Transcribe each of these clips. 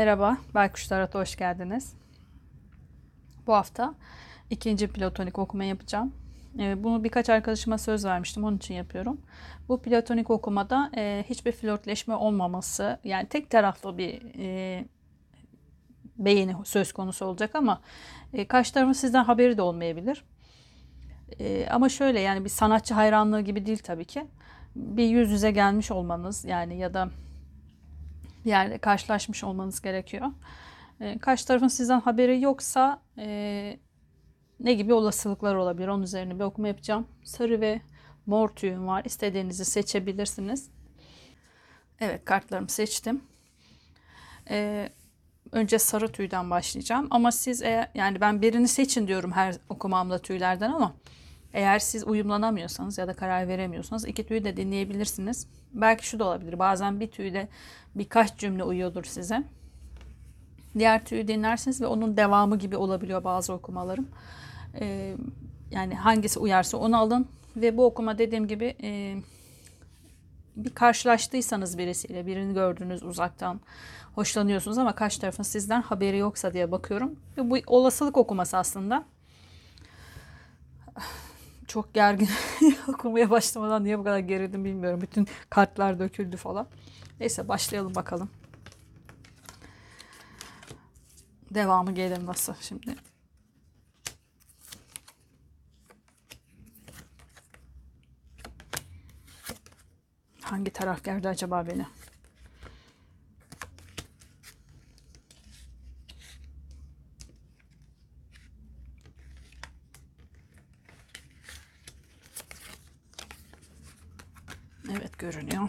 Merhaba, Baykuş Tarot'a hoş geldiniz. Bu hafta ikinci platonik okuma yapacağım. Ee, Bunu birkaç arkadaşıma söz vermiştim, onun için yapıyorum. Bu platonik okumada e, hiçbir flörtleşme olmaması, yani tek taraflı bir e, beğeni söz konusu olacak ama e, karşı tarafın sizden haberi de olmayabilir. Ama şöyle yani bir sanatçı hayranlığı gibi değil tabii ki. Bir yüz yüze gelmiş olmanız yani ya da bir yerde karşılaşmış olmanız gerekiyor. E, karşı tarafın sizden haberi yoksa e, ne gibi olasılıklar olabilir? Onun üzerine bir okuma yapacağım. Sarı ve mor tüyüm var. İstediğinizi seçebilirsiniz. Evet kartlarımı seçtim. E, önce sarı tüyden başlayacağım. Ama siz eğer, yani ben birini seçin diyorum her okumamda tüylerden ama eğer siz uyumlanamıyorsanız ya da karar veremiyorsanız iki tüyü de dinleyebilirsiniz. Belki şu da olabilir. Bazen bir tüyde birkaç cümle uyuyordur size. Diğer tüyü dinlersiniz ve onun devamı gibi olabiliyor bazı okumalarım. Ee, yani hangisi uyarsa onu alın ve bu okuma dediğim gibi e, bir karşılaştıysanız birisiyle birini gördünüz uzaktan hoşlanıyorsunuz ama karşı tarafın sizden haberi yoksa diye bakıyorum. Ve bu olasılık okuması aslında çok gergin okumaya başlamadan niye bu kadar gerildim bilmiyorum. Bütün kartlar döküldü falan. Neyse başlayalım bakalım. Devamı gelir nasıl şimdi. Hangi taraf geldi acaba beni? Evet görünüyor.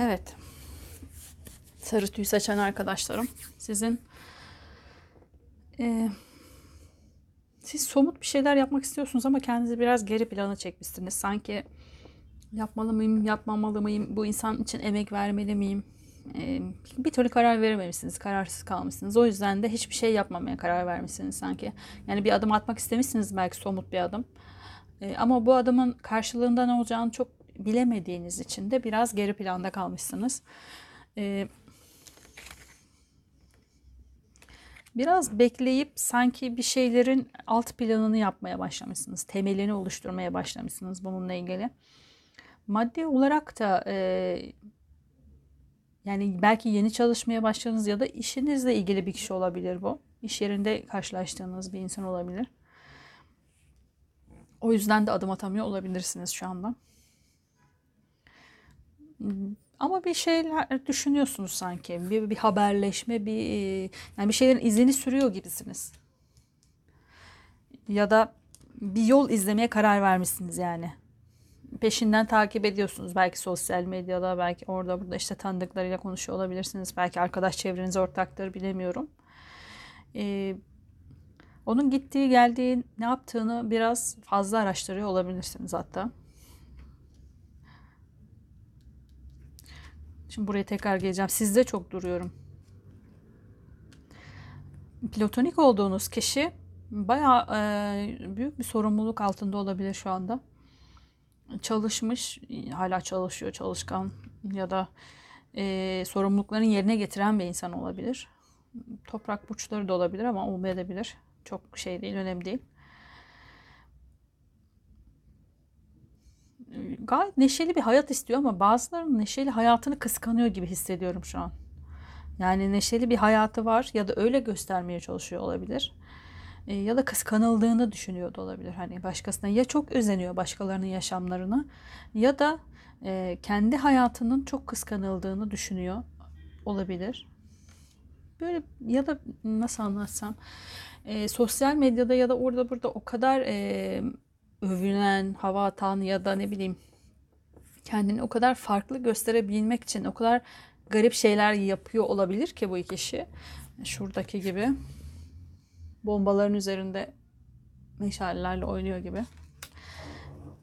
Evet. Sarı tüy seçen arkadaşlarım. Sizin e, siz somut bir şeyler yapmak istiyorsunuz ama kendinizi biraz geri plana çekmişsiniz. Sanki yapmalı mıyım, yapmamalı mıyım, bu insan için emek vermeli miyim? E, bir türlü karar verememişsiniz, kararsız kalmışsınız. O yüzden de hiçbir şey yapmamaya karar vermişsiniz sanki. Yani bir adım atmak istemişsiniz belki somut bir adım. E, ama bu adımın karşılığında ne olacağını çok bilemediğiniz için de biraz geri planda kalmışsınız. Ee, biraz bekleyip sanki bir şeylerin alt planını yapmaya başlamışsınız. Temelini oluşturmaya başlamışsınız bununla ilgili. Maddi olarak da e, yani belki yeni çalışmaya başladınız ya da işinizle ilgili bir kişi olabilir bu. İş yerinde karşılaştığınız bir insan olabilir. O yüzden de adım atamıyor olabilirsiniz şu anda. Ama bir şeyler düşünüyorsunuz sanki. Bir, bir haberleşme, bir yani bir şeylerin izini sürüyor gibisiniz. Ya da bir yol izlemeye karar vermişsiniz yani. Peşinden takip ediyorsunuz. Belki sosyal medyada, belki orada burada işte tanıdıklarıyla konuşuyor olabilirsiniz. Belki arkadaş çevreniz ortaktır bilemiyorum. Ee, onun gittiği, geldiği, ne yaptığını biraz fazla araştırıyor olabilirsiniz hatta. Şimdi buraya tekrar geleceğim. Sizde çok duruyorum. Platonik olduğunuz kişi bayağı e, büyük bir sorumluluk altında olabilir şu anda. Çalışmış, hala çalışıyor, çalışkan ya da e, sorumluluklarını yerine getiren bir insan olabilir. Toprak burçları da olabilir ama olmayabilir. Çok şey değil, önemli değil. Gayet neşeli bir hayat istiyor ama bazılarının neşeli hayatını kıskanıyor gibi hissediyorum şu an. Yani neşeli bir hayatı var ya da öyle göstermeye çalışıyor olabilir. E, ya da kıskanıldığını düşünüyor da olabilir. Hani başkasına ya çok özeniyor başkalarının yaşamlarına ya da e, kendi hayatının çok kıskanıldığını düşünüyor olabilir. Böyle ya da nasıl anlatsam e, sosyal medyada ya da orada burada o kadar e, övülen, hava atan ya da ne bileyim kendini o kadar farklı gösterebilmek için o kadar garip şeyler yapıyor olabilir ki bu kişi. Şuradaki gibi. Bombaların üzerinde meşalelerle oynuyor gibi.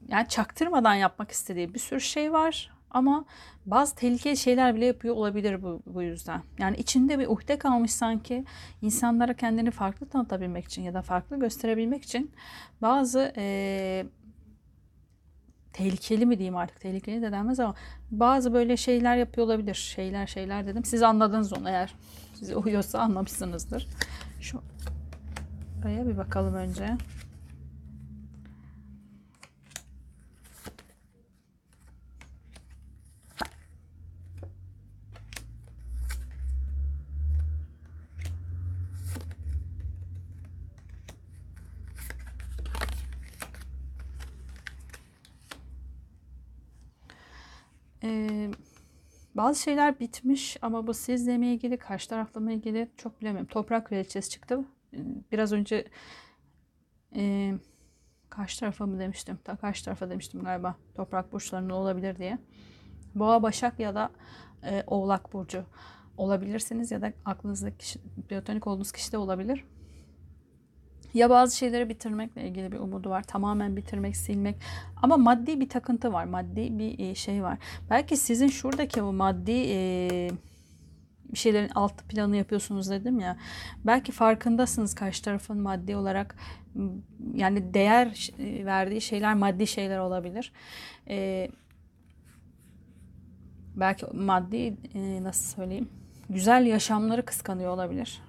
Yani çaktırmadan yapmak istediği bir sürü şey var. Ama bazı tehlikeli şeyler bile yapıyor olabilir bu, bu yüzden. Yani içinde bir uhde kalmış sanki insanlara kendini farklı tanıtabilmek için ya da farklı gösterebilmek için bazı eee tehlikeli mi diyeyim artık tehlikeli de denmez ama bazı böyle şeyler yapıyor olabilir. Şeyler şeyler dedim. Siz anladınız onu eğer size uyuyorsa anlamışsınızdır. Şu buraya bir bakalım önce. Ee, bazı şeyler bitmiş ama bu sizle mi ilgili, karşı tarafla mı ilgili çok bilemiyorum. Toprak kraliçesi çıktı. Biraz önce e, karşı tarafa mı demiştim? Ta karşı tarafa demiştim galiba. Toprak burçlarında olabilir diye. Boğa, Başak ya da e, Oğlak burcu olabilirsiniz ya da aklınızdaki kişi, platonik olduğunuz kişi de olabilir. Ya bazı şeyleri bitirmekle ilgili bir umudu var. Tamamen bitirmek, silmek. Ama maddi bir takıntı var. Maddi bir e, şey var. Belki sizin şuradaki bu maddi e, bir şeylerin alt planı yapıyorsunuz dedim ya. Belki farkındasınız karşı tarafın maddi olarak yani değer e, verdiği şeyler maddi şeyler olabilir. Belki maddi nasıl söyleyeyim güzel yaşamları kıskanıyor olabilir.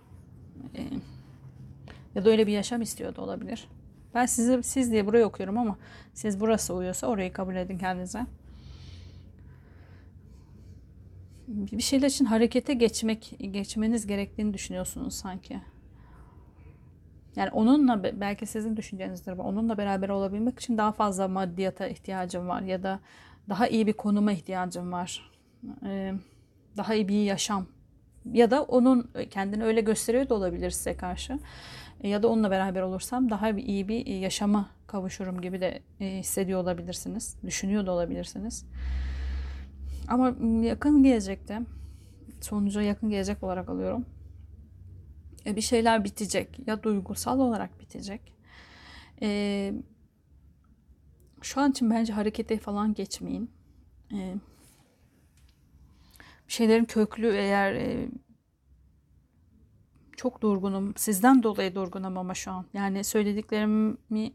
E, ya da öyle bir yaşam istiyor da olabilir. Ben sizi siz diye burayı okuyorum ama siz burası uyuyorsa orayı kabul edin kendinize. Bir şeyler için harekete geçmek geçmeniz gerektiğini düşünüyorsunuz sanki. Yani onunla be- belki sizin düşüncenizdir. Onunla beraber olabilmek için daha fazla maddiyata ihtiyacım var ya da daha iyi bir konuma ihtiyacım var. Ee, daha iyi bir yaşam ya da onun kendini öyle gösteriyor da olabilir size karşı. E, Ya da onunla beraber olursam daha iyi bir yaşama kavuşurum gibi de e, hissediyor olabilirsiniz. Düşünüyor da olabilirsiniz. Ama yakın gelecekte sonuca yakın gelecek olarak alıyorum. E, Bir şeyler bitecek ya duygusal olarak bitecek. E, şu an için bence harekete falan geçmeyin. E, bir şeylerin köklü eğer e, çok durgunum. Sizden dolayı durgunum ama şu an. Yani söylediklerimi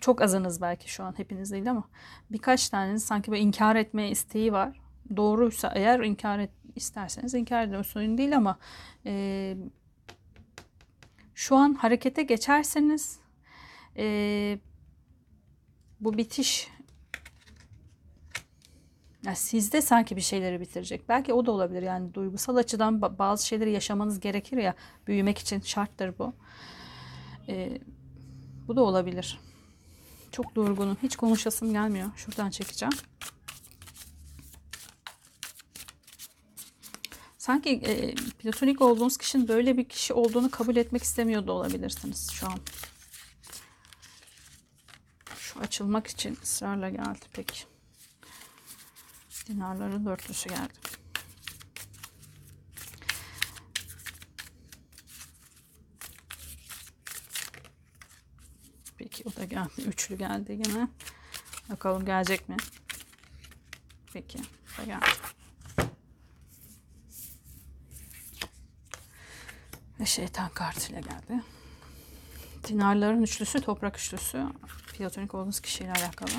çok azınız belki şu an hepiniz değil ama birkaç taneniz sanki böyle inkar etme isteği var. Doğruysa eğer inkar et, isterseniz inkar edin. O sorun değil ama e, şu an harekete geçerseniz e, bu bitiş ya sizde sanki bir şeyleri bitirecek. Belki o da olabilir. Yani duygusal açıdan ba- bazı şeyleri yaşamanız gerekir ya. Büyümek için şarttır bu. Ee, bu da olabilir. Çok durgunum. Hiç konuşasım gelmiyor. Şuradan çekeceğim. Sanki e, platonik olduğunuz kişinin böyle bir kişi olduğunu kabul etmek istemiyor da olabilirsiniz şu an. Şu açılmak için ısrarla geldi peki. Dinarların dörtlüsü geldi. Peki o da geldi. Üçlü geldi yine. Bakalım gelecek mi? Peki. O da geldi. Ve şeytan kartıyla geldi. Dinarların üçlüsü, toprak üçlüsü. Platonik olduğunuz kişiyle alakalı.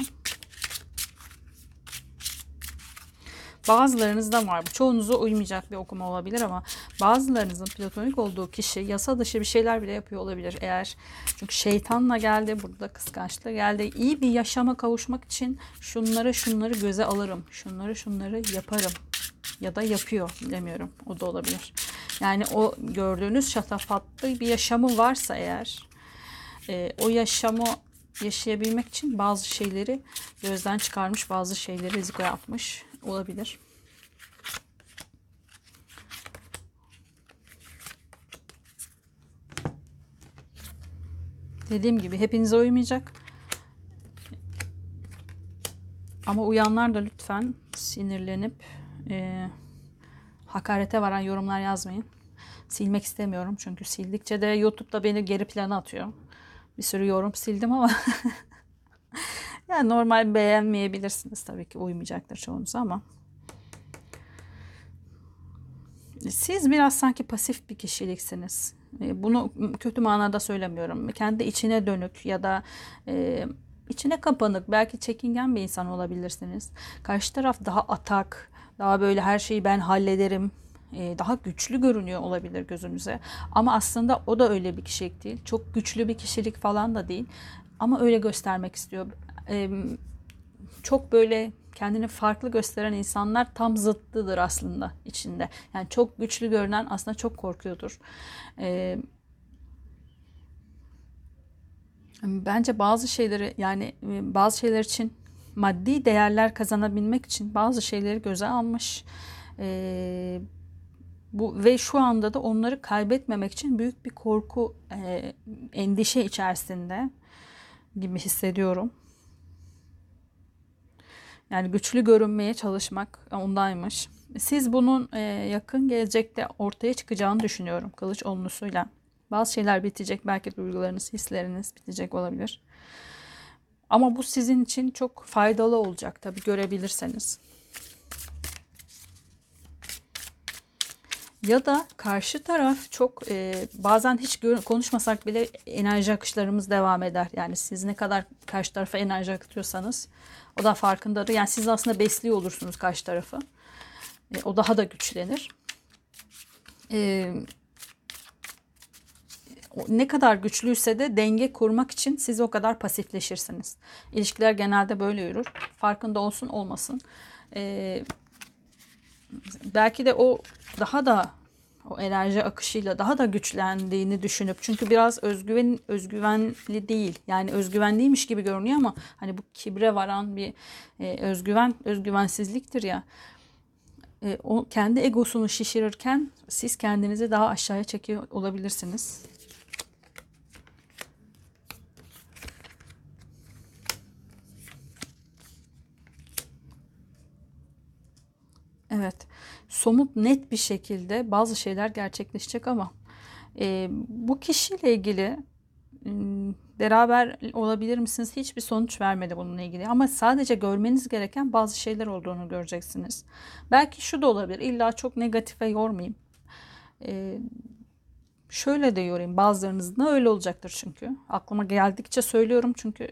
Bazılarınızda var bu. Çoğunuza uymayacak bir okuma olabilir ama bazılarınızın platonik olduğu kişi yasa dışı bir şeyler bile yapıyor olabilir. Eğer çünkü şeytanla geldi burada kıskançlığı geldi. İyi bir yaşama kavuşmak için şunları şunları göze alırım. Şunları şunları yaparım. Ya da yapıyor bilemiyorum. O da olabilir. Yani o gördüğünüz şatafatlı bir yaşamı varsa eğer e, o yaşamı yaşayabilmek için bazı şeyleri gözden çıkarmış, bazı şeyleri riziko yapmış olabilir. Dediğim gibi hepinize uymayacak. Ama uyanlar da lütfen sinirlenip e, hakarete varan yorumlar yazmayın. Silmek istemiyorum çünkü sildikçe de YouTube'da beni geri plana atıyor. Bir sürü yorum sildim ama yani normal beğenmeyebilirsiniz tabii ki uymayacaktır çoğunuza ama siz biraz sanki pasif bir kişiliksiniz. E, bunu kötü manada söylemiyorum. Kendi içine dönük ya da e, içine kapanık, belki çekingen bir insan olabilirsiniz. Karşı taraf daha atak, daha böyle her şeyi ben hallederim, e, daha güçlü görünüyor olabilir gözünüze. Ama aslında o da öyle bir kişilik değil. Çok güçlü bir kişilik falan da değil. Ama öyle göstermek istiyor. Çok böyle kendini farklı gösteren insanlar tam zıttıdır aslında içinde. Yani çok güçlü görünen aslında çok korkuyordur. Bence bazı şeyleri yani bazı şeyler için maddi değerler kazanabilmek için bazı şeyleri göze almış. Ee, bu ve şu anda da onları kaybetmemek için büyük bir korku, e, endişe içerisinde gibi hissediyorum. Yani güçlü görünmeye çalışmak ondaymış. Siz bunun e, yakın gelecekte ortaya çıkacağını düşünüyorum kılıç onlusuyla. Bazı şeyler bitecek. Belki duygularınız, hisleriniz bitecek olabilir. Ama bu sizin için çok faydalı olacak tabii görebilirseniz. Ya da karşı taraf çok e, bazen hiç konuşmasak bile enerji akışlarımız devam eder. Yani siz ne kadar karşı tarafa enerji akıtıyorsanız o da farkındadır. Yani siz aslında besliyor olursunuz karşı tarafı. E, o daha da güçlenir. E, ne kadar güçlüyse de denge kurmak için siz o kadar pasifleşirsiniz. İlişkiler genelde böyle yürür. Farkında olsun olmasın. E, belki de o daha da o enerji akışıyla daha da güçlendiğini düşünüp çünkü biraz özgüven özgüvenli değil. Yani özgüvenliymiş gibi görünüyor ama hani bu kibre varan bir e, özgüven özgüvensizliktir ya. E, o kendi egosunu şişirirken siz kendinizi daha aşağıya çekiyor olabilirsiniz. Evet somut net bir şekilde bazı şeyler gerçekleşecek ama e, bu kişiyle ilgili beraber olabilir misiniz? Hiçbir sonuç vermedi bununla ilgili. Ama sadece görmeniz gereken bazı şeyler olduğunu göreceksiniz. Belki şu da olabilir. İlla çok negatife yormayayım. Ee, şöyle de yorayım. Bazılarınızın da öyle olacaktır çünkü. Aklıma geldikçe söylüyorum çünkü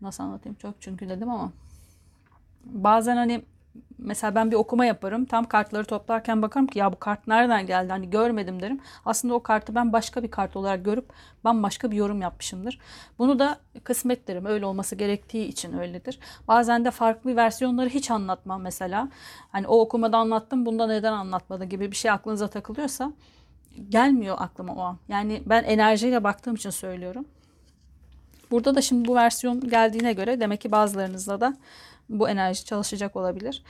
nasıl anlatayım çok çünkü dedim ama bazen hani mesela ben bir okuma yaparım. Tam kartları toplarken bakarım ki ya bu kart nereden geldi hani görmedim derim. Aslında o kartı ben başka bir kart olarak görüp bambaşka bir yorum yapmışımdır. Bunu da kısmet derim. Öyle olması gerektiği için öyledir. Bazen de farklı versiyonları hiç anlatmam mesela. Hani o okumada anlattım bunda neden anlatmadı gibi bir şey aklınıza takılıyorsa gelmiyor aklıma o an. Yani ben enerjiyle baktığım için söylüyorum. Burada da şimdi bu versiyon geldiğine göre demek ki bazılarınızla da bu enerji çalışacak olabilir.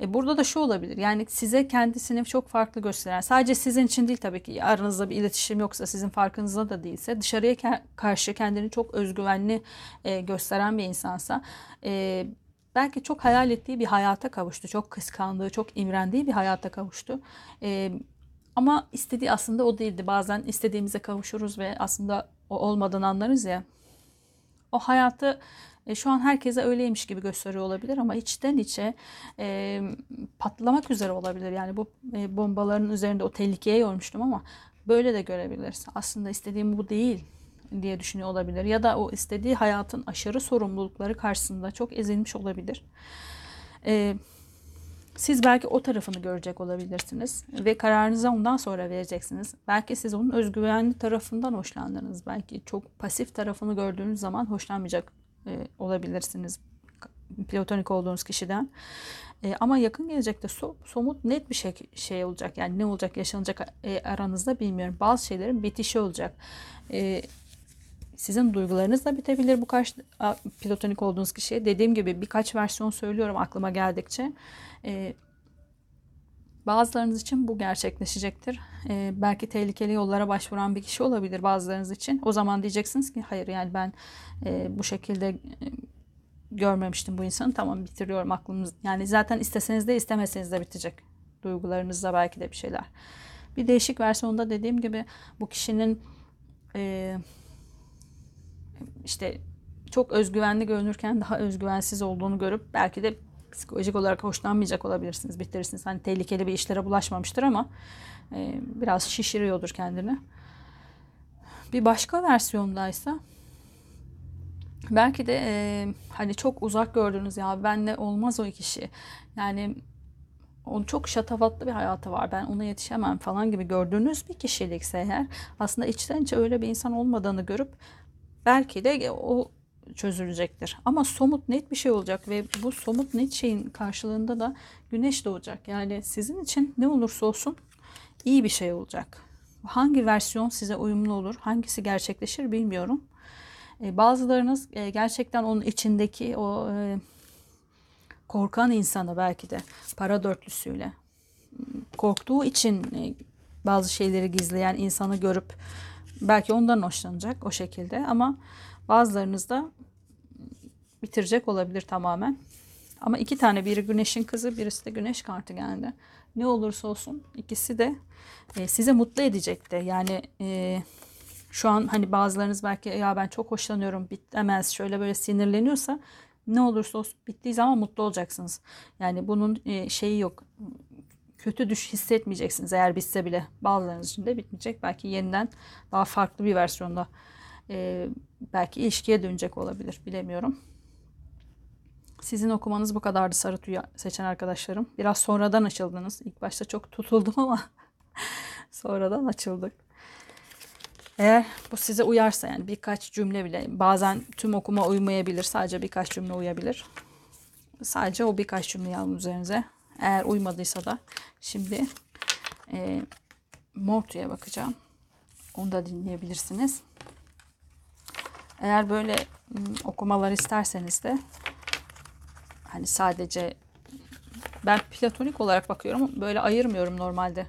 E, burada da şu olabilir. Yani size kendisini çok farklı gösteren, sadece sizin için değil tabii ki aranızda bir iletişim yoksa, sizin farkınızda da değilse, dışarıya ke- karşı kendini çok özgüvenli e, gösteren bir insansa, e, belki çok hayal ettiği bir hayata kavuştu. Çok kıskandığı, çok imrendiği bir hayata kavuştu. E, ama istediği aslında o değildi. Bazen istediğimize kavuşuruz ve aslında o olmadan anlarız ya. O hayatı e, şu an herkese öyleymiş gibi gösteriyor olabilir ama içten içe e, patlamak üzere olabilir. Yani bu e, bombaların üzerinde o tehlikeye yormuştum ama böyle de görebiliriz. Aslında istediğim bu değil diye düşünüyor olabilir. Ya da o istediği hayatın aşırı sorumlulukları karşısında çok ezilmiş olabilir. E, siz belki o tarafını görecek olabilirsiniz ve kararınızı ondan sonra vereceksiniz. Belki siz onun özgüvenli tarafından hoşlandınız. Belki çok pasif tarafını gördüğünüz zaman hoşlanmayacak e, olabilirsiniz platonik olduğunuz kişiden. E, ama yakın gelecekte so, somut net bir şey, şey olacak. Yani ne olacak yaşanacak e, aranızda bilmiyorum. Bazı şeylerin bitişi olacak. E, sizin duygularınız da bitebilir bu karşı platonik olduğunuz kişiye. Dediğim gibi birkaç versiyon söylüyorum aklıma geldikçe. E, Bazılarınız için bu gerçekleşecektir. Ee, belki tehlikeli yollara başvuran bir kişi olabilir bazılarınız için. O zaman diyeceksiniz ki hayır yani ben e, bu şekilde e, görmemiştim bu insanı. Tamam bitiriyorum aklımız. Yani zaten isteseniz de istemeseniz de bitecek. Duygularınızda belki de bir şeyler. Bir değişik versiyonda dediğim gibi bu kişinin e, işte çok özgüvenli görünürken daha özgüvensiz olduğunu görüp belki de psikolojik olarak hoşlanmayacak olabilirsiniz. Bitirirsiniz. Hani tehlikeli bir işlere bulaşmamıştır ama e, biraz şişiriyordur kendini. Bir başka versiyondaysa belki de e, hani çok uzak gördüğünüz ya benle olmaz o kişi. Yani onun çok şatafatlı bir hayatı var. Ben ona yetişemem falan gibi gördüğünüz bir kişilikse eğer aslında içten içe öyle bir insan olmadığını görüp belki de o çözülecektir. Ama somut net bir şey olacak ve bu somut net şeyin karşılığında da güneş doğacak. Yani sizin için ne olursa olsun iyi bir şey olacak. Hangi versiyon size uyumlu olur, hangisi gerçekleşir bilmiyorum. E, bazılarınız e, gerçekten onun içindeki o e, korkan insanı belki de para dörtlüsüyle korktuğu için bazı şeyleri gizleyen insanı görüp belki ondan hoşlanacak o şekilde ama bazılarınız da bitirecek olabilir tamamen. Ama iki tane biri güneşin kızı birisi de güneş kartı geldi. Ne olursa olsun ikisi de e, size mutlu edecekti. Yani e, şu an hani bazılarınız belki ya ben çok hoşlanıyorum bitemez şöyle böyle sinirleniyorsa ne olursa olsun bittiği zaman mutlu olacaksınız. Yani bunun e, şeyi yok. Kötü düş hissetmeyeceksiniz eğer bitse bile. Bazılarınız için de bitmeyecek. Belki yeniden daha farklı bir versiyonda e, belki ilişkiye dönecek olabilir. Bilemiyorum. Sizin okumanız bu kadardı sarı tüy seçen arkadaşlarım. Biraz sonradan açıldınız. İlk başta çok tutuldum ama sonradan açıldık. Eğer bu size uyarsa yani birkaç cümle bile bazen tüm okuma uymayabilir. Sadece birkaç cümle uyabilir. Sadece o birkaç cümle alın üzerinize. Eğer uymadıysa da şimdi e, Mortu'ya bakacağım. Onu da dinleyebilirsiniz. Eğer böyle okumalar isterseniz de hani sadece ben platonik olarak bakıyorum. Böyle ayırmıyorum normalde.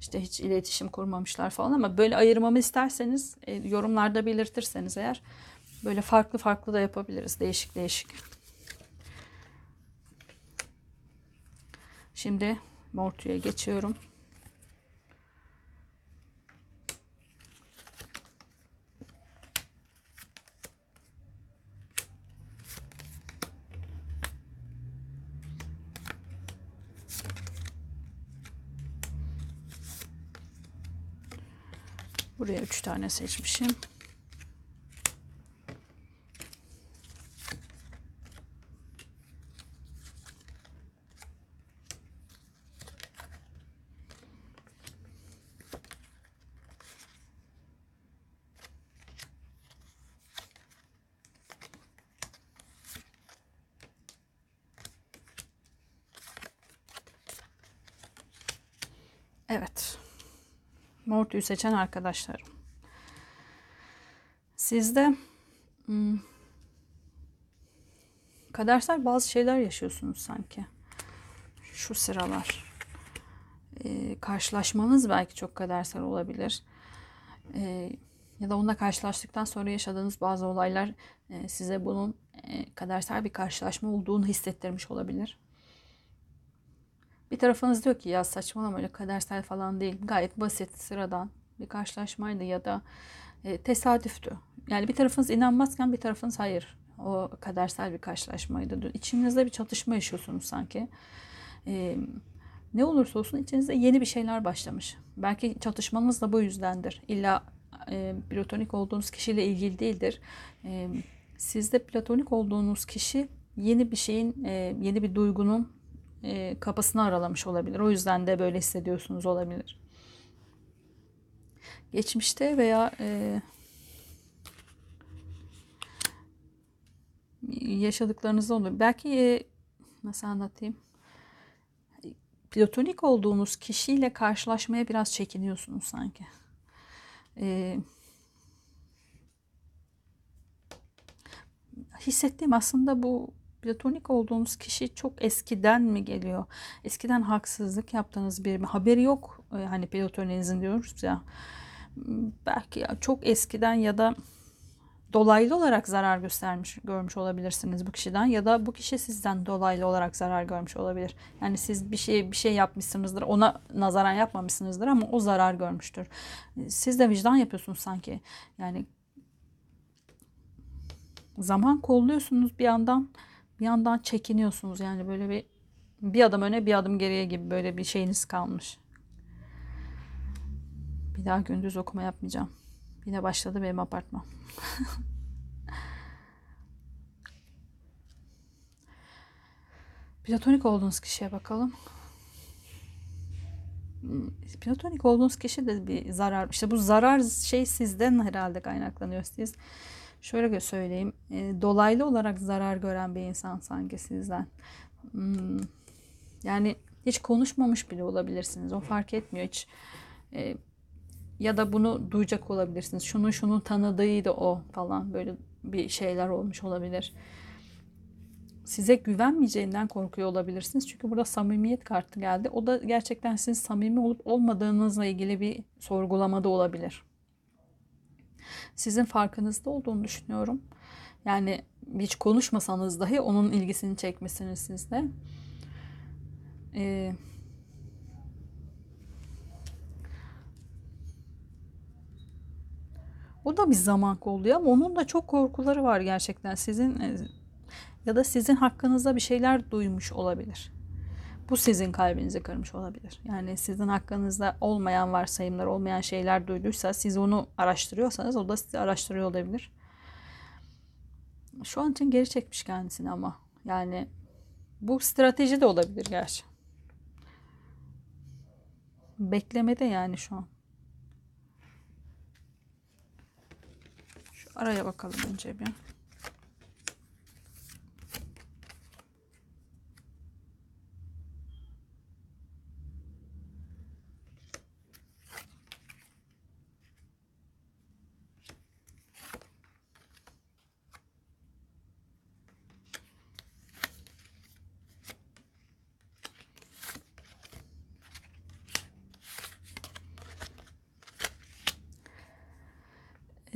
İşte hiç iletişim kurmamışlar falan ama böyle ayırmamı isterseniz e, yorumlarda belirtirseniz eğer böyle farklı farklı da yapabiliriz. Değişik değişik. Şimdi Mortu'ya geçiyorum. Buraya üç tane seçmişim. Evet. Mortu'yu seçen arkadaşlarım. Sizde hmm, kadersel bazı şeyler yaşıyorsunuz sanki. Şu sıralar. Ee, karşılaşmanız belki çok kadersel olabilir. Ee, ya da onunla karşılaştıktan sonra yaşadığınız bazı olaylar e, size bunun e, kadersel bir karşılaşma olduğunu hissettirmiş olabilir. Bir tarafınız diyor ki ya saçmalama öyle kadersel falan değil. Gayet basit, sıradan bir karşılaşmaydı ya da e, tesadüftü. Yani bir tarafınız inanmazken bir tarafınız hayır. O kadersel bir karşılaşmaydı. İçinizde bir çatışma yaşıyorsunuz sanki. E, ne olursa olsun içinizde yeni bir şeyler başlamış. Belki çatışmanız da bu yüzdendir. İlla e, platonik olduğunuz kişiyle ilgili değildir. E, sizde platonik olduğunuz kişi yeni bir şeyin, e, yeni bir duygunun e, kapısını aralamış olabilir. O yüzden de böyle hissediyorsunuz olabilir. Geçmişte veya e, yaşadıklarınızda olur. Belki e, nasıl anlatayım? Platonik olduğunuz kişiyle karşılaşmaya biraz çekiniyorsunuz sanki. E, hissettiğim aslında bu platonik olduğunuz kişi çok eskiden mi geliyor? Eskiden haksızlık yaptığınız bir? Haberi yok e, hani platoninizin diyoruz ya. Belki çok eskiden ya da dolaylı olarak zarar göstermiş görmüş olabilirsiniz bu kişiden ya da bu kişi sizden dolaylı olarak zarar görmüş olabilir. Yani siz bir şey bir şey yapmışsınızdır. Ona nazaran yapmamışsınızdır ama o zarar görmüştür. Siz de vicdan yapıyorsunuz sanki. Yani zaman kolluyorsunuz bir yandan bir yandan çekiniyorsunuz. Yani böyle bir bir adım öne bir adım geriye gibi böyle bir şeyiniz kalmış. Bir daha gündüz okuma yapmayacağım. Yine başladı benim apartman. Platonik olduğunuz kişiye bakalım. Platonik olduğunuz kişi de bir zarar. İşte bu zarar şey sizden herhalde kaynaklanıyor. Siz şöyle söyleyeyim. E, dolaylı olarak zarar gören bir insan sanki sizden. Hmm, yani hiç konuşmamış bile olabilirsiniz. O fark etmiyor hiç. E, ya da bunu duyacak olabilirsiniz. Şunun şunun tanıdığıydı o falan böyle bir şeyler olmuş olabilir. Size güvenmeyeceğinden korkuyor olabilirsiniz. Çünkü burada samimiyet kartı geldi. O da gerçekten sizin samimi olup olmadığınızla ilgili bir sorgulamada olabilir. Sizin farkınızda olduğunu düşünüyorum. Yani hiç konuşmasanız dahi onun ilgisini çekmesiniz sizde. Ee, O da bir zaman kolluyor ama onun da çok korkuları var gerçekten. Sizin e, ya da sizin hakkınızda bir şeyler duymuş olabilir. Bu sizin kalbinizi kırmış olabilir. Yani sizin hakkınızda olmayan varsayımlar, olmayan şeyler duyduysa, siz onu araştırıyorsanız o da sizi araştırıyor olabilir. Şu an için geri çekmiş kendisini ama. Yani bu strateji de olabilir gerçi. Beklemede yani şu an. Araya bakalım önce bir.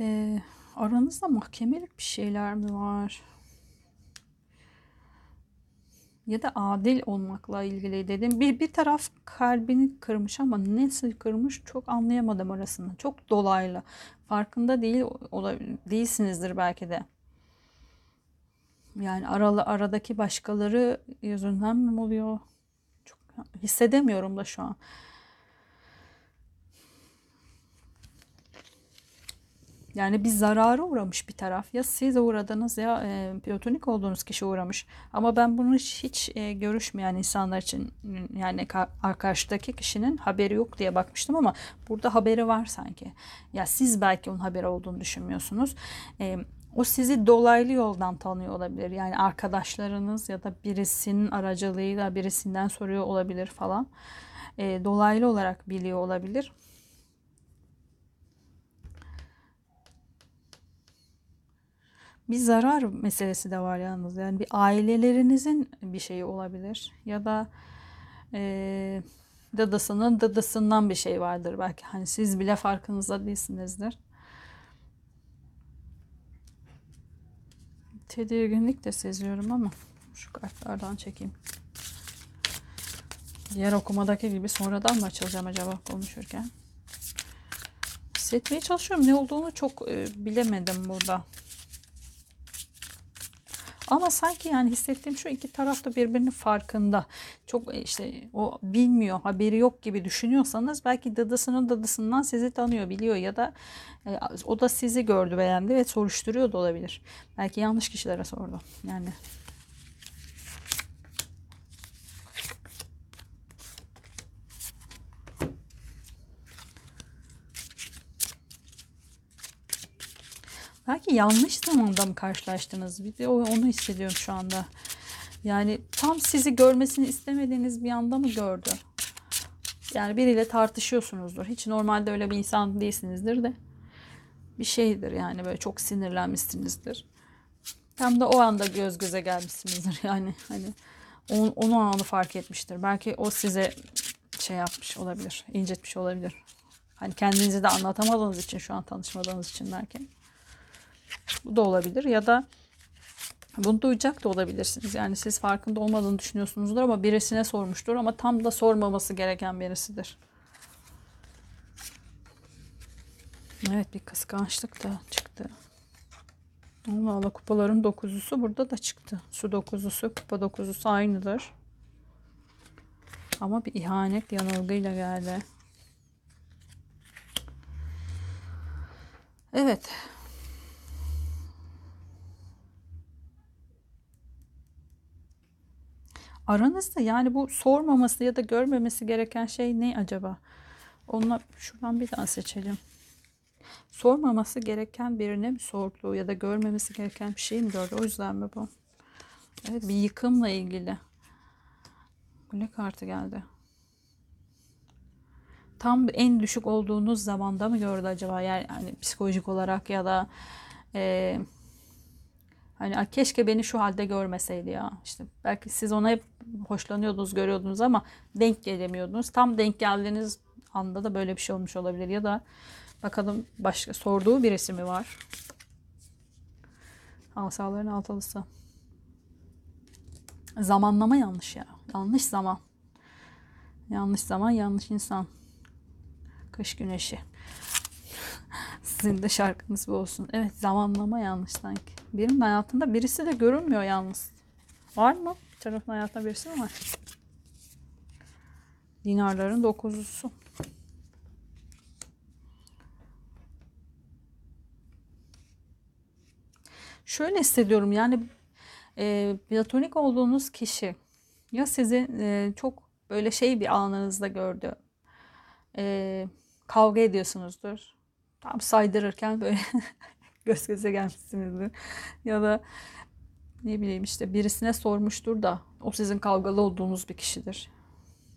Ee, Aranızda mahkemelik bir şeyler mi var? Ya da adil olmakla ilgili dedim. Bir, bir taraf kalbini kırmış ama nasıl kırmış çok anlayamadım arasında. Çok dolaylı. Farkında değil değilsinizdir belki de. Yani aralı aradaki başkaları yüzünden mi oluyor? Çok hissedemiyorum da şu an. Yani bir zarara uğramış bir taraf. Ya siz uğradınız ya e, platonik olduğunuz kişi uğramış. Ama ben bunu hiç, hiç e, görüşmeyen insanlar için yani karşıdaki kişinin haberi yok diye bakmıştım ama burada haberi var sanki. Ya siz belki onun haberi olduğunu düşünmüyorsunuz. E, o sizi dolaylı yoldan tanıyor olabilir. Yani arkadaşlarınız ya da birisinin aracılığıyla birisinden soruyor olabilir falan. E, dolaylı olarak biliyor olabilir. Bir zarar meselesi de var yalnız. Yani bir ailelerinizin bir şeyi olabilir. Ya da e, dadasının dadasından bir şey vardır belki. Hani siz bile farkınızda değilsinizdir. Tedirginlik de seziyorum ama şu kartlardan çekeyim. Diğer okumadaki gibi sonradan mı açılacağım acaba konuşurken? Hissetmeye çalışıyorum. Ne olduğunu çok e, bilemedim burada. Ama sanki yani hissettiğim şu iki taraf da birbirinin farkında. Çok e, işte o bilmiyor, haberi yok gibi düşünüyorsanız belki dadısının dadısından sizi tanıyor, biliyor ya da e, o da sizi gördü, beğendi ve soruşturuyor da olabilir. Belki yanlış kişilere sordu. Yani Belki yanlış zamanda mı karşılaştınız? Bir de onu hissediyorum şu anda. Yani tam sizi görmesini istemediğiniz bir anda mı gördü? Yani biriyle tartışıyorsunuzdur. Hiç normalde öyle bir insan değilsinizdir de. Bir şeydir yani böyle çok sinirlenmişsinizdir. Tam da o anda göz göze gelmişsinizdir yani. Hani onu, onu anı fark etmiştir. Belki o size şey yapmış olabilir, incitmiş olabilir. Hani kendinizi de anlatamadığınız için şu an tanışmadığınız için belki. Bu da olabilir ya da bunu duyacak da olabilirsiniz. Yani siz farkında olmadığını düşünüyorsunuzdur ama birisine sormuştur ama tam da sormaması gereken birisidir. Evet bir kıskançlık da çıktı. Allah Allah kupaların dokuzusu burada da çıktı. Su dokuzusu, kupa dokuzusu aynıdır. Ama bir ihanet yanılgıyla geldi. Evet. Aranızda yani bu sormaması ya da görmemesi gereken şey ne acaba? Onunla şuradan bir daha seçelim. Sormaması gereken birine mi sordu ya da görmemesi gereken bir şey mi gördü? O yüzden mi bu? Evet bir yıkımla ilgili. Ne kartı geldi? Tam en düşük olduğunuz zamanda mı gördü acaba? Yani hani psikolojik olarak ya da e, hani keşke beni şu halde görmeseydi ya. İşte belki siz ona hep hoşlanıyordunuz, görüyordunuz ama denk gelemiyordunuz. Tam denk geldiğiniz anda da böyle bir şey olmuş olabilir ya da bakalım başka sorduğu birisi mi var? Asaların altılısı. Zamanlama yanlış ya. Yanlış zaman. Yanlış zaman, yanlış insan. Kış güneşi. Sizin de şarkınız bu olsun. Evet zamanlama yanlış sanki. Birinin hayatında birisi de görünmüyor yalnız. Var mı? Bir tarafın hayatında birisi mi var? Dinarların dokuzusu. Şöyle hissediyorum yani e, platonik olduğunuz kişi ya sizi e, çok böyle şey bir anınızda gördü. E, kavga ediyorsunuzdur. Tam saydırırken böyle göz göze gelmişsinizdir. Ya da ne bileyim işte birisine sormuştur da o sizin kavgalı olduğunuz bir kişidir.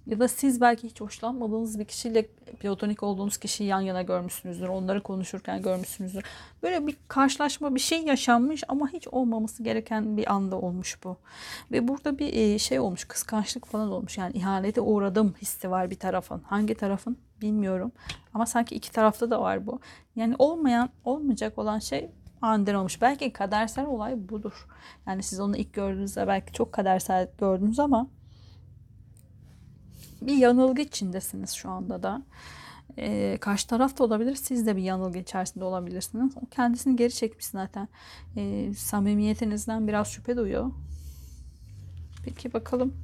Ya da siz belki hiç hoşlanmadığınız bir kişiyle platonik olduğunuz kişiyi yan yana görmüşsünüzdür. Onları konuşurken görmüşsünüzdür. Böyle bir karşılaşma bir şey yaşanmış ama hiç olmaması gereken bir anda olmuş bu. Ve burada bir e, şey olmuş kıskançlık falan olmuş. Yani ihanete uğradım hissi var bir tarafın. Hangi tarafın bilmiyorum. Ama sanki iki tarafta da var bu. Yani olmayan olmayacak olan şey aniden olmuş. Belki kadersel olay budur. Yani siz onu ilk gördüğünüzde belki çok kadersel gördünüz ama bir yanılgı içindesiniz şu anda da. Ee, karşı taraf da olabilir. Siz de bir yanılgı içerisinde olabilirsiniz. O kendisini geri çekmiş zaten. Ee, samimiyetinizden biraz şüphe duyuyor. Peki bakalım.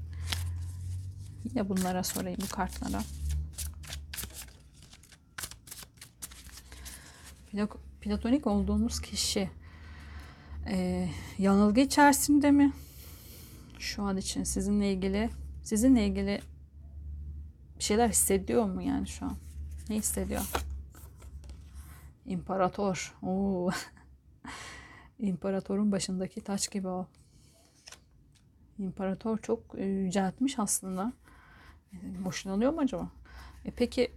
Ya bunlara sorayım bu kartlara. Platonik olduğumuz kişi e, yanılgı içerisinde mi? Şu an için sizinle ilgili sizinle ilgili bir şeyler hissediyor mu yani şu an? Ne hissediyor? İmparator. Oo. İmparatorun başındaki taç gibi o. İmparator çok e, yüceltmiş aslında. Boşlanıyor mu acaba? E peki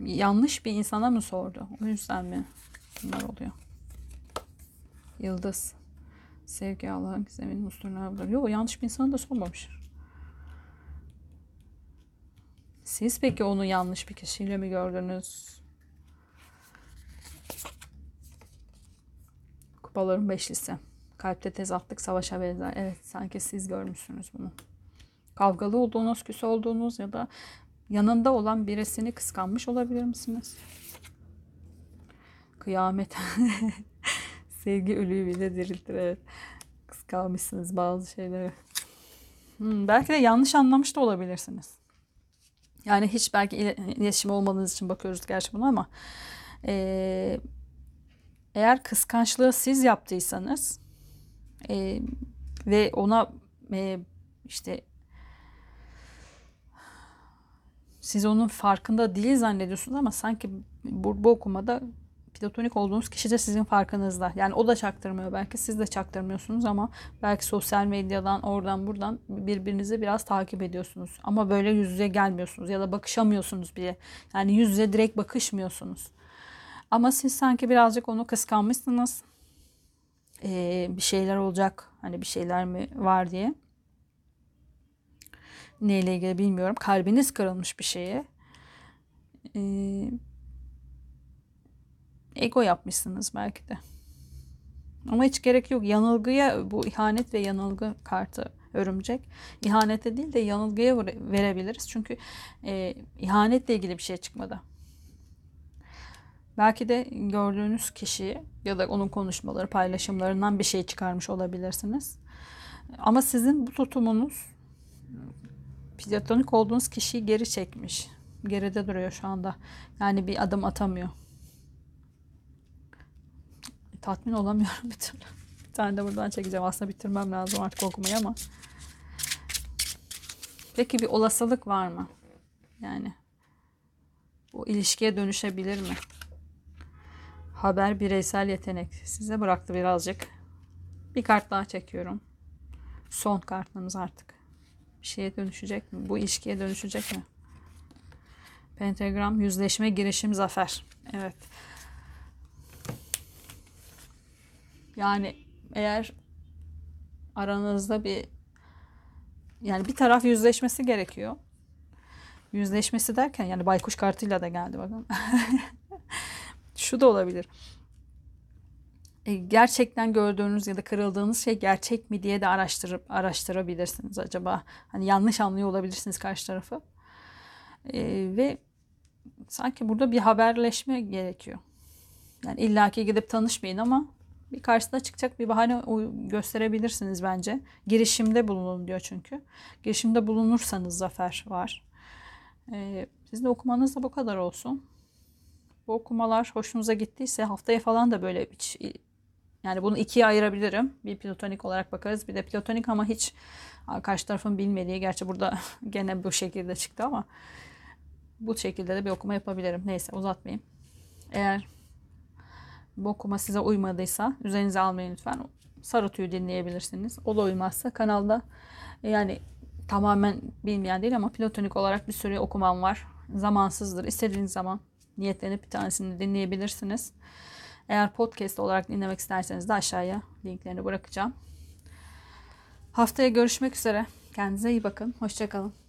yanlış bir insana mı sordu? O yüzden mi bunlar oluyor? Yıldız. Sevgi Allah'ın gizeminin usturuna Yok yanlış bir insana da sormamış. Siz peki onu yanlış bir kişiyle mi gördünüz? Kupaların beşlisi. Kalpte tezatlık savaşa benzer. Evet sanki siz görmüşsünüz bunu. Kavgalı olduğunuz, küs olduğunuz ya da yanında olan birisini kıskanmış olabilir misiniz? Kıyamet. Sevgi ölüyü bile diriltir. Evet. Kıskanmışsınız bazı şeyleri. Hmm, belki de yanlış anlamış da olabilirsiniz. Yani hiç belki iletişim olmadığınız için bakıyoruz gerçi buna ama e, eğer kıskançlığı siz yaptıysanız e, ve ona e, işte siz onun farkında değil zannediyorsunuz ama sanki bu, bu okumada platonik olduğunuz kişi de sizin farkınızda. Yani o da çaktırmıyor belki siz de çaktırmıyorsunuz ama belki sosyal medyadan oradan buradan birbirinizi biraz takip ediyorsunuz. Ama böyle yüz yüze gelmiyorsunuz ya da bakışamıyorsunuz bile. Yani yüz yüze direkt bakışmıyorsunuz. Ama siz sanki birazcık onu kıskanmışsınız. Ee, bir şeyler olacak hani bir şeyler mi var diye. Neyle ilgili bilmiyorum. Kalbiniz kırılmış bir şeye. Ee, ego yapmışsınız belki de. Ama hiç gerek yok. Yanılgıya bu ihanet ve yanılgı kartı örümcek. İhanete değil de yanılgıya vere- verebiliriz. Çünkü e, ihanetle ilgili bir şey çıkmadı. Belki de gördüğünüz kişi ya da onun konuşmaları, paylaşımlarından bir şey çıkarmış olabilirsiniz. Ama sizin bu tutumunuz platonik olduğunuz kişiyi geri çekmiş. Geride duruyor şu anda. Yani bir adım atamıyor. Tatmin olamıyorum bir türlü. Bir tane de buradan çekeceğim. Aslında bitirmem lazım artık okumayı ama. Peki bir olasılık var mı? Yani bu ilişkiye dönüşebilir mi? Haber bireysel yetenek. Size bıraktı birazcık. Bir kart daha çekiyorum. Son kartımız artık. Bir şeye dönüşecek mi? Bu ilişkiye dönüşecek mi? Pentagram, yüzleşme, girişim, zafer. Evet. Yani eğer aranızda bir yani bir taraf yüzleşmesi gerekiyor. Yüzleşmesi derken yani baykuş kartıyla da geldi bakın. Şu da olabilir. E, gerçekten gördüğünüz ya da kırıldığınız şey gerçek mi diye de araştırıp araştırabilirsiniz acaba. Hani yanlış anlıyor olabilirsiniz karşı tarafı. E, ve sanki burada bir haberleşme gerekiyor. Yani illaki gidip tanışmayın ama bir karşısına çıkacak bir bahane gösterebilirsiniz bence. Girişimde bulunun diyor çünkü. Girişimde bulunursanız zafer var. Ee, sizin de okumanız da bu kadar olsun. Bu okumalar hoşunuza gittiyse haftaya falan da böyle hiç, yani bunu ikiye ayırabilirim. Bir platonik olarak bakarız. Bir de platonik ama hiç karşı tarafın bilmediği. Gerçi burada gene bu şekilde çıktı ama bu şekilde de bir okuma yapabilirim. Neyse uzatmayayım. Eğer bu okuma size uymadıysa üzerinize almayın lütfen. Sarı tüyü dinleyebilirsiniz. O da uymazsa kanalda yani tamamen bilmeyen değil ama platonik olarak bir sürü okumam var. Zamansızdır. İstediğiniz zaman niyetlenip bir tanesini dinleyebilirsiniz. Eğer podcast olarak dinlemek isterseniz de aşağıya linklerini bırakacağım. Haftaya görüşmek üzere. Kendinize iyi bakın. Hoşçakalın.